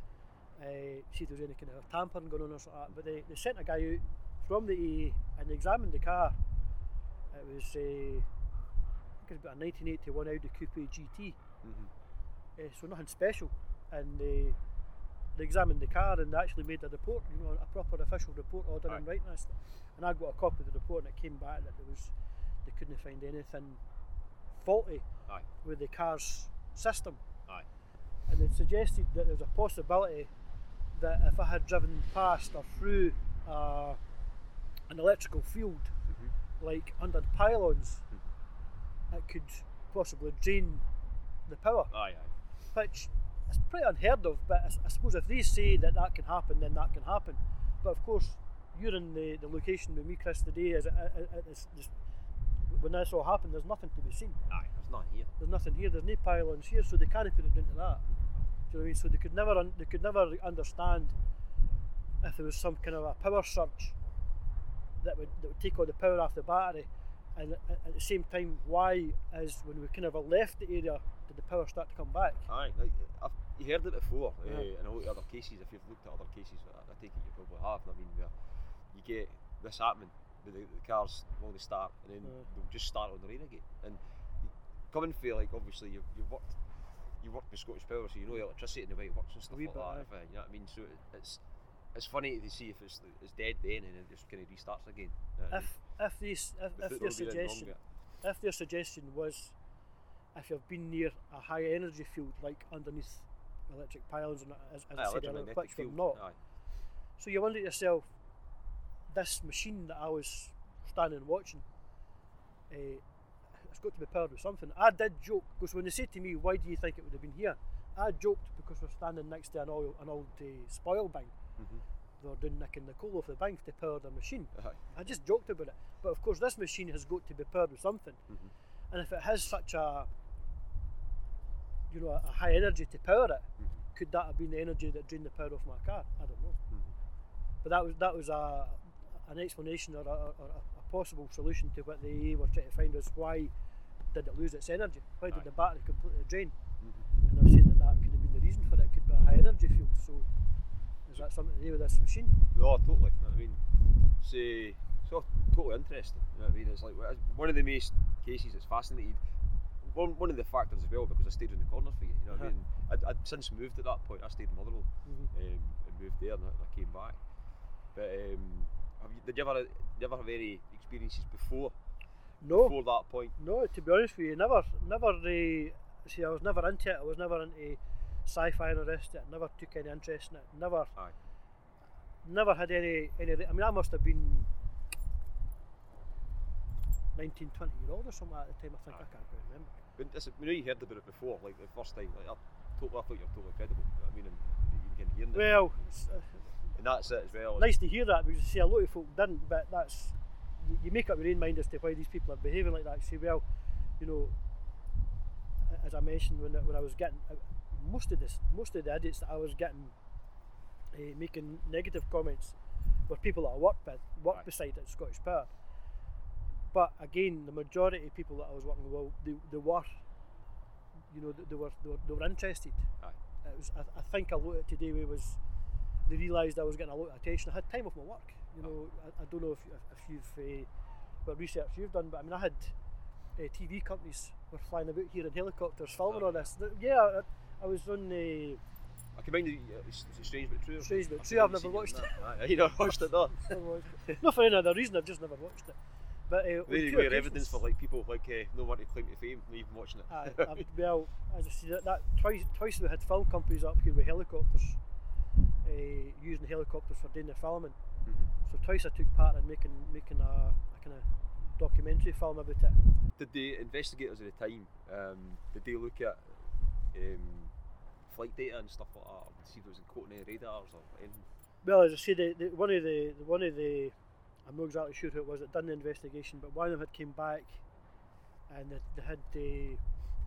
uh, see if there was any kind of tampering going on or something. like that. But they, they sent a guy out from the AA and they examined the car. It was uh, I think it was about a 1981 Audi Coupe GT hmm uh, so nothing special. And uh, they examined the car and they actually made a report, you know, a proper official report order in Aye. writing this. And I got a copy of the report and it came back that there was they couldn't find anything faulty Aye. with the car's system. Aye. And it suggested that there was a possibility that if I had driven past or through uh, an electrical field, Mhm. like under pylons, it could possibly drain the power Aye, aye. which is pretty unheard of. But I suppose if they say that that can happen, then that can happen. But of course, you're in the, the location with me, Chris, today. Is it, it, it, it's just, when this all happened, there's nothing to be seen. Aye, there's none here. There's nothing here. There's no pylons here, so they can't put it into that. Do you know what I mean? So they could never un- they could never understand if there was some kind of a power surge that would that would take all the power off the battery, and at, at the same time, why is when we kind of left the area did the power start to come back? Aye, like, I've, you heard it before Yeah. uh, in all the other cases. If you've looked at other cases, I, I take it you probably have. I mean, where you get this happening, with the, the cars will they start, and then Yeah. they'll just start on their own again. And coming for like obviously you've, you've worked, you worked with Scottish Power, so you know the electricity and the way it works and stuff like that. If, uh, you know what I mean? So it, it's it's funny to see if it's it's dead then and it just kind of restarts again. You know what I mean? If if these if, The if their will be in wrong suggestion if their suggestion was if you've been near a high energy field like underneath electric pylons and as, as Aye, I said earlier, which we're field, not. Aye. So you wonder to yourself, this machine that I was standing watching, uh, it's got to be powered with something. I did joke because when they said to me, "Why do you think it would have been here?" I joked because we're standing next to an old an old uh, spoil bin. Mhm. They were doing nicking the coal off the bank to power their machine. Aye. I just joked about it. But of course, this machine has got to be powered with something. Mhm. And if it has such a, you know, a high energy to power it, Mhm. could that have been the energy that drained the power off my car? I don't know. Mhm. But that was that was a an explanation or a, or a possible solution to what they were trying to find was why did it lose its energy? Why did Aye. the battery completely drain? Mhm. And they're saying that that could have been the reason for it. It could be a high energy field. So is that something to do with this machine? No, totally. You know what I mean, it's all totally interesting. You know what I mean? It's like one of the most cases that's fascinated. One, one of the factors as well because I stayed in the corner for you. You know what I Uh-huh. mean? I'd, I'd since moved at that point. I stayed in Motherwell Mm-hmm. um, and moved there, and I, I came back. But um, have you, did you ever did you ever have any experiences before No, before that point? no. To be honest with you, never, never. Uh, see, I was never into it. I was never into sci-fi and the rest of it. Never took any interest in it. Never, Aye. never had any any. I mean, I must have been 19, 20 year old or something at the time. I think Aye. I can't quite remember. When, this, when you heard about it before, like the first time, like I, totally, I thought you were totally credible. I mean? And you can hear it. Well, uh, and that's it as well. nice to hear that because you see a lot of folk didn't, but that's you, make up your own mind as to why these people are behaving like that. You say, well, you know, as I mentioned when I- when I was getting uh, most of this, most of the edits that I was getting uh, making negative comments were people that I worked with, worked Aye. beside at Scottish Power. But again, the majority of people that I was working with, well, they, they were, you know, they, they were they were, they were interested. Aye. It was, I, I think a lot of today we was they realised I was getting a lot of attention. I had time off my work. You know, I, I don't know if, if you've uh, what research you've done, but I mean, I had uh, TV companies were flying about here in helicopters filming Oh, all this. Yeah, I, I was on the. I combined it, uh, it's, it's strange but true. Strange but I true, I've never watched it. you never watched it, no. Not for any other reason. I've just never watched it. But uh, on Really two rare evidence for like people like uh, no one to claim to fame, not even watching it. Aye, I've, well, as I see that, that twice, twice we had film companies up here with helicopters, uh, using helicopters for doing their filming. Mhm. So twice I took part in making making a, a kind of documentary film about it. Did the investigators at the time, um, did they look at um, flight data and stuff like that, to see if it was encoding any radars or anything? Well, as I say, the, the, one of the, the one of the I'm not exactly sure who it was that done the investigation, but one of them had came back, and they, they had uh,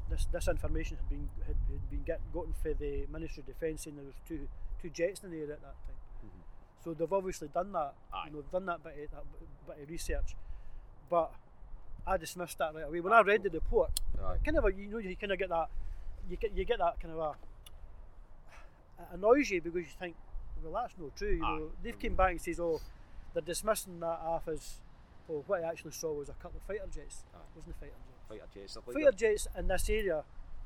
this this information had been had, had been get, gotten for the Ministry of Defence, and there was two two jets in the air at that time. So they've obviously done that. Aye. You know, done that bit of, that bit of research, but I dismissed that right away. When I read the report, Aye. kind of a, you know you kind of get that you get you get that kind of a it annoys you because you think well that's not true you Aye. know they've came back and says oh they're dismissing that off as well what I actually saw was a couple of fighter jets wasn't it fighter jets Fighter jets, fighter jets in this area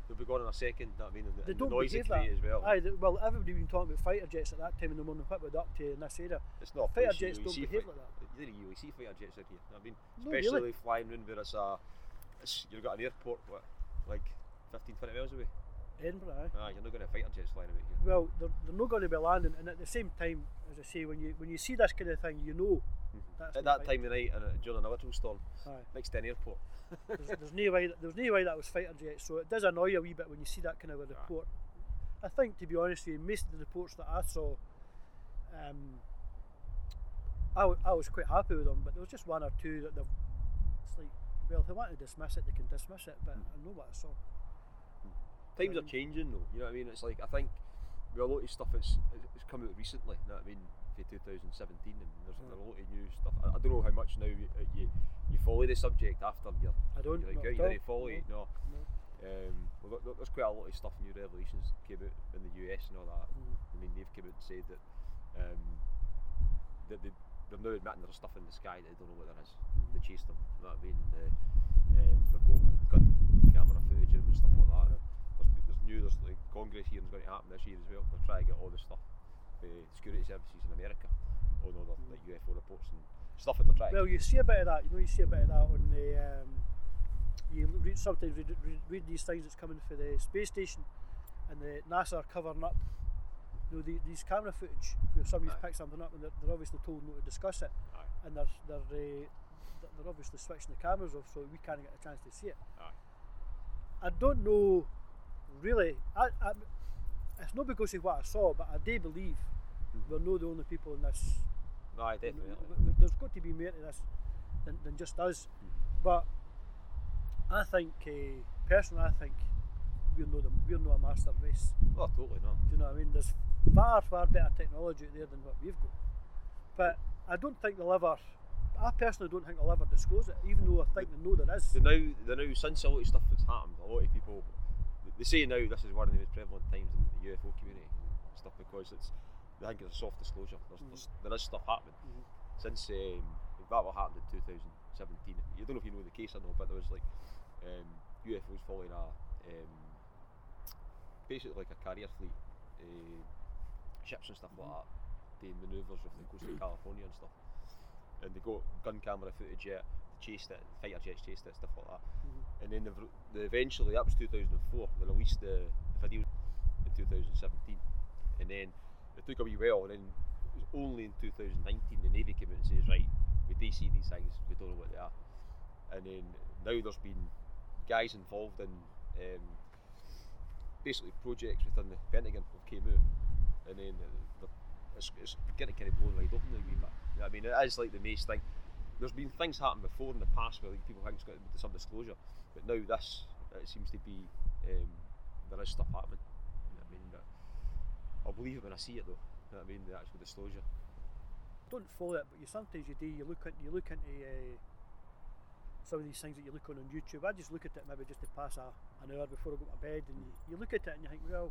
they'll be gone in a second. know what I mean, and the, They and don't noise they behave that. as well. Aye, the, well, everybody been talking about fighter jets at that time in the morning. What would up to in this area? It's not Fighter jets don't behave fi- like that. You didn't really see fighter jets out here. I mean, No, especially really. flying round where it's a, it's, you've got an airport what, like 15, 20 miles away. Edinburgh, aye. Ah, you're not going to fighter jets flying about here. Well, they're, they're not going to be landing, and at the same time, as I say, when you when you see this kind of thing, you know that's At that time of night, and uh, during a little storm, Aye. next to an airport. there's, there's no way that, there's no way that was fighter jets, so it does annoy you a wee bit when you see that kind of a report. I think, to be honest with you, most of the reports that I saw, um, I, w- I was quite happy with them, but there was just one or two that they've. It's like, well, if they want to dismiss it, they can dismiss it, but I know what I saw. Times are Um, changing though. You know what I mean? It's like I think with a lot of stuff that's it's come out recently. You know what I mean? For 2017, and there's Yeah. a lot of new stuff. I, I don't know how much now you, uh, you you follow the subject after you're I don't. you're like, at you didn't follow it. No. No. Um, well, there- there's quite a lot of stuff. New revelations came out in the US and all that. Mhm. I mean, they've come out and said that um, that they, they're now admitting there's stuff in the sky that they don't know what there is. Mhm. They chased them. You know what I mean? The, um, they've got gun camera footage and stuff like that. Yeah. There's, there's new. There's like Congress hearings going to happen this year as well. They're trying to get all the stuff. The security services in America on all the Mm. like UFO reports and stuff that they're trying. Well, you see a bit of that. You know, you see a bit of that on the. Um, you read, sometimes read, read, read these things that's coming for the space station, and the NASA are covering up. You know, the, these camera footage where somebody's Aye. picked something up and they're, they're obviously told not to discuss it, Aye. and they're they're uh, they're obviously switching the cameras off so we can't get a chance to see it. Aye. I don't know, really. I, I, it's not because of what I saw, but I do believe Mhm. we're not the only people in this Aye, definitely. There's got to be more to this than, than just us. But I think, uh, personally, I think we're not, the, we're not a master race. Oh, totally not. Do you know what I mean? There's far, far better technology out there than what we've got. But I don't think they'll ever, I personally don't think they'll ever disclose it, even though I think they know there is. The now, the now, since a lot of stuff that's happened, a lot of people, they say now this is one of the most prevalent times in the UFO community and stuff because it's, I think it's a soft disclosure. There's, there's, there is stuff happening Mhm. since um, that what happened in 2017. You don't know if you know the case or not, but there was like um, UFOs following a um, basically like a carrier fleet, uh, ships and stuff like that, doing manoeuvres off the coast of California and stuff. And they got gun camera footage yet, chased it, fighter jets chased it, stuff like that. And then the, the eventually that was 2004. They released the, the video in 2017, and then it took a wee while. And then it was only in 2019 the Navy came out and says, right, we do see these things, we don't know what they are. And then now there's been guys involved in um, basically projects within the Pentagon have came out, and then the- it's, it's getting kind of blown wide open now bit. You know I mean, it is like the mace thing. There's been things happen before in the past where like, people think it's got some disclosure, but now this it seems to be um, there is stuff happening. You know I mean? But I'll believe it when I see it though. You know what I mean? The actual disclosure. don't follow it, but you sometimes you do. You look at you look into uh, some of these things that you look on on YouTube. I just look at it maybe just to pass a, an hour before I go to bed, and you, you look at it and you think, well,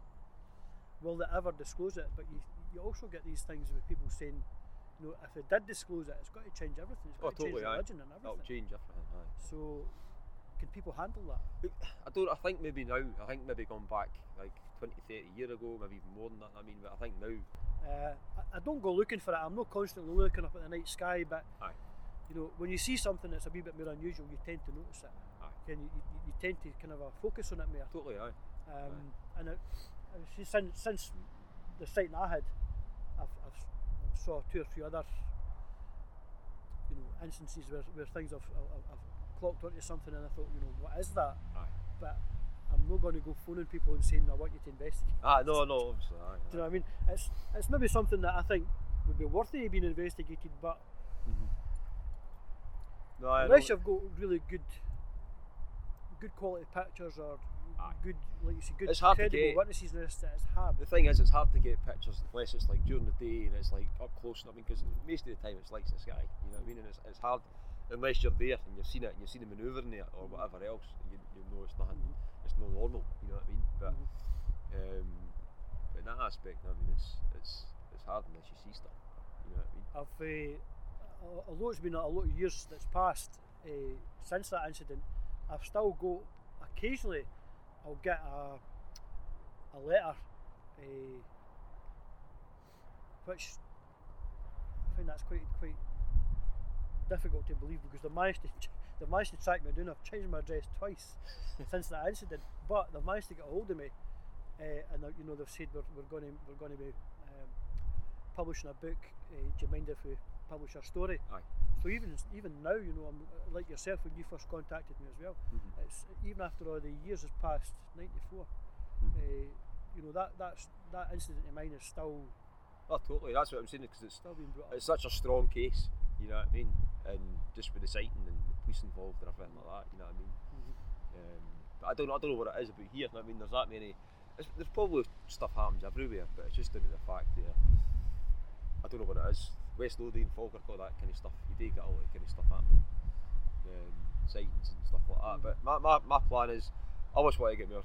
will they ever disclose it? But you you also get these things with people saying, you know, if they did disclose it, it's got to change everything. It's Oh, got to totally, change aye. religion and That'll everything. change everything. Aye. So, can people handle that? I don't. I think maybe now. I think maybe gone back like 20, 30 year ago, maybe even more than that. I mean, but I think now. Uh, I, I don't go looking for it. I'm not constantly looking up at the night sky, but Aye. you know, when you see something that's a wee bit more unusual, you tend to notice it. Aye. And you, you, you tend to kind of uh, focus on it more. Totally, aye. Um, and it, I since, since the sighting I had, I've, I've, saw two or three other, you know, instances where, where things have, have, have clocked onto something, and I thought, you know, what is that? Aye. But I'm not going to go phoning people and saying I want you to investigate. Ah, no, no, obviously, aye. Do you know what I mean? It's it's maybe something that I think would be worthy of being investigated, but No, I unless you've got really good, good quality pictures or Aye. good, like you say, good It's hard to credible get. witnesses, and it's, it's hard. The thing is, it's hard to get pictures unless it's like during the day and it's like up close. I mean, because most of the time it's lights in the sky. You know what I mean? And it's, it's hard unless you're there and you've seen it and you've seen the manoeuvre in it or whatever else. You, you know it's nothing. Mhm. It's no normal. You know what I mean? But Mhm. um, but in that aspect, I mean, it's it's it's hard unless you see stuff. You know what I mean? I've, uh, although it's been a lot of years that's passed uh, since that incident, I've still got occasionally. I'll get a a letter, uh, which I find that's quite quite difficult to believe because they've managed to they've managed to track me down. I've changed my address twice since that incident, but they've managed to get a hold of me, uh, and you know they've said we're, we're going to we're going to be um, publishing a book. Uh, do you mind if we publish our story? Aye. So even even now, you know, I'm uh, like yourself when you first contacted me as well. Mhm. It's even after all the years has passed, '94. Mhm. Uh, you know that that's that incident of mine is still Oh, totally. That's what I'm saying because it's still being brought up. it's such a strong case. You know what I mean? And just with the sighting and the police involved and everything like that. You know what I mean? Mhm. Um, but I don't know. I don't know what it is about here. you know I mean, there's that many. There's probably stuff happens everywhere, but it's just down to the fact that I don't know what it is. West Lothian, Falkirk, all that kind of stuff. You do get all that kind of stuff happening, um, sightings and stuff like that. Mm. But my, my, my plan is, I always want to get more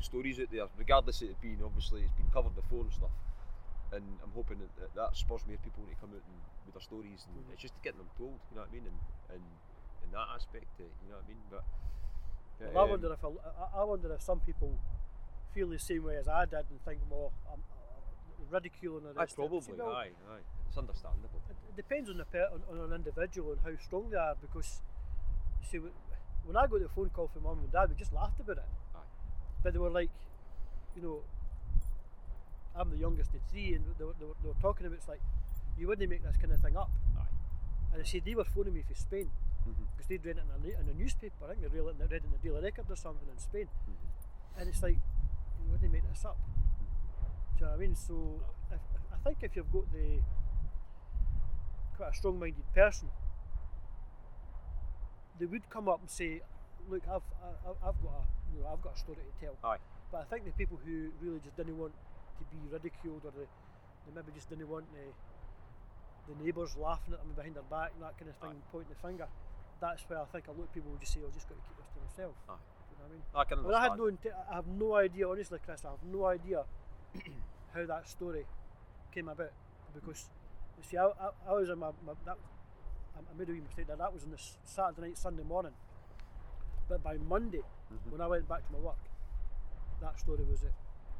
stories out there, regardless of it being obviously it's been covered before and stuff. And I'm hoping that that, that spurs more people to come out and with their stories, and Mhm. it's just getting them told. You know what I mean? And and in that aspect, uh, you know what I mean? But Well, I um, wonder if I, I wonder if some people feel the same way as I did and think, more I'm uh, ridiculing the Aye, rest. of it. See, probably. well, Aye, aye. It's understandable. It, it depends on the per, on, on an individual and how strong they are. Because see, when I got the phone call from mum and dad, we just laughed about it. Aye. But they were like, you know, I'm the youngest of three, and they were, they were, they were talking about it's like you wouldn't make this kind of thing up. Aye. And I said they were phoning me from Spain Mm-hmm. because they'd read it in a, in a newspaper. I think they read it, they read it in the Daily Record or something in Spain. Mm-hmm. And it's like, you wouldn't make this up. Do you know what I mean? So if, I think if you've got the quite a strong-minded person, they would come up and say, "Look, I've I, I- I've got a you know I've got a story to tell." Aye. But I think the people who really just didn't want to be ridiculed or they, they maybe just didn't want the the neighbours laughing at them behind their back and that kind of thing, Aye. pointing the finger. That's where I think a lot of people would just say, "I've just got to keep this to myself." Aye. You know what I mean? I can Well, I had no, I have no idea, honestly, Chris. I have no idea how that story came about because you see, I, I, I was in my, my that, I made a wee mistake there. That was on the Saturday night, Sunday morning. But by Monday, Mhm. when I went back to my work, that story was it.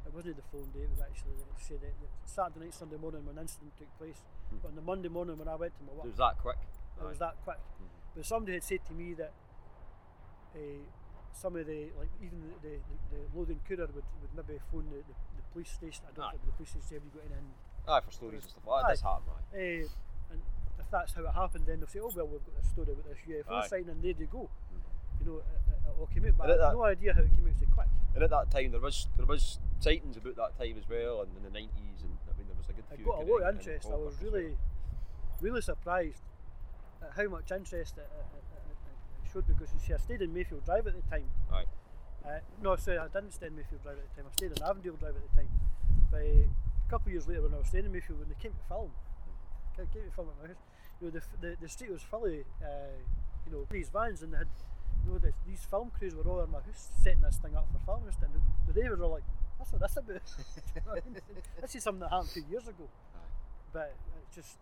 It wasn't the phone day. It was actually it said it, it- Saturday night, Sunday morning when the incident took place. Mhm. But on the Monday morning when I went to my work, It was that quick. it was that quick. Mhm. But somebody had said to me that uh, some of the, like even the, the, the, Lothian Courier would, would maybe phone the, the, the police station. I don't Aye. think the police station have you got anything. Aye, for stories and stuff like that. Aye. It does. Uh, and if that's how it happened, then they'll say, oh, well, we've got a story about this UFO Aye. sighting, and there you go. You know, it, it, it all came out. But I had no idea how it came out so quick. And at that time, there was there was sightings about that time as well, and in the nineties, and I mean there was a good I few. got a lot of in- in interest. I was as really, really surprised at how much interest it, it, it, showed because you see, I stayed in Mayfield Drive at the time. Aye. Uh, no, sorry, I didn't stay in Mayfield Drive at the time. I stayed in Avondale Drive at the time. But uh, a couple of years later, when I was staying in Mayfield, when they came to film, came came to film at my house, you know, the, the, the street was full of, uh, you know, these vans, and they had, you know, this, these film crews were all in my house setting this thing up for filming, and the, the neighbours were like, that's all this about?" You know what I mean? this is something that happened two years ago, Aye. but it's just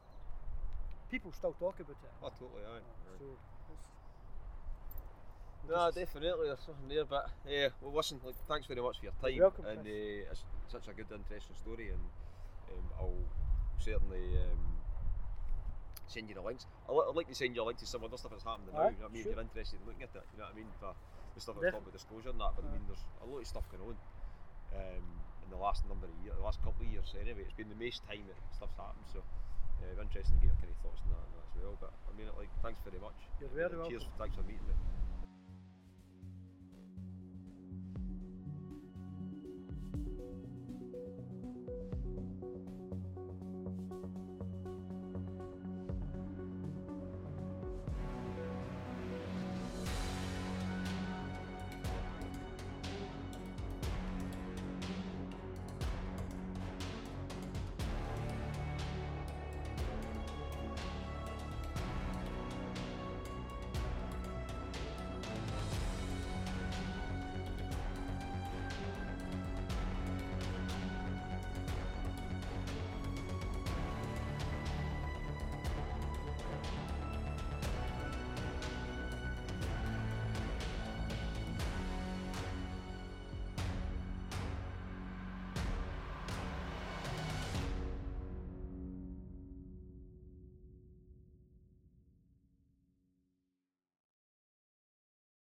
people still talk about it. Oh, totally, aye. So No, definitely, there's something there, but yeah, well, listen, like, thanks very much for your time, You're welcome, and uh, it's such a good, interesting story, and um, I'll certainly um, send you the links. I, would like to send you a link to some other stuff that's happening now. Right, you know what I mean? Sure. If you're interested in looking at it, you know what I mean? For the stuff that's about disclosure and that, but. I mean, there's a lot of stuff going on um, in the last number of years, the last couple of years. Anyway, it's been the most time that stuff's happened. So yeah, it'd be interesting to get your kind of thoughts on that, as well. But I mean, like, thanks very much. You're very Cheers, welcome. Cheers. Thanks for meeting me.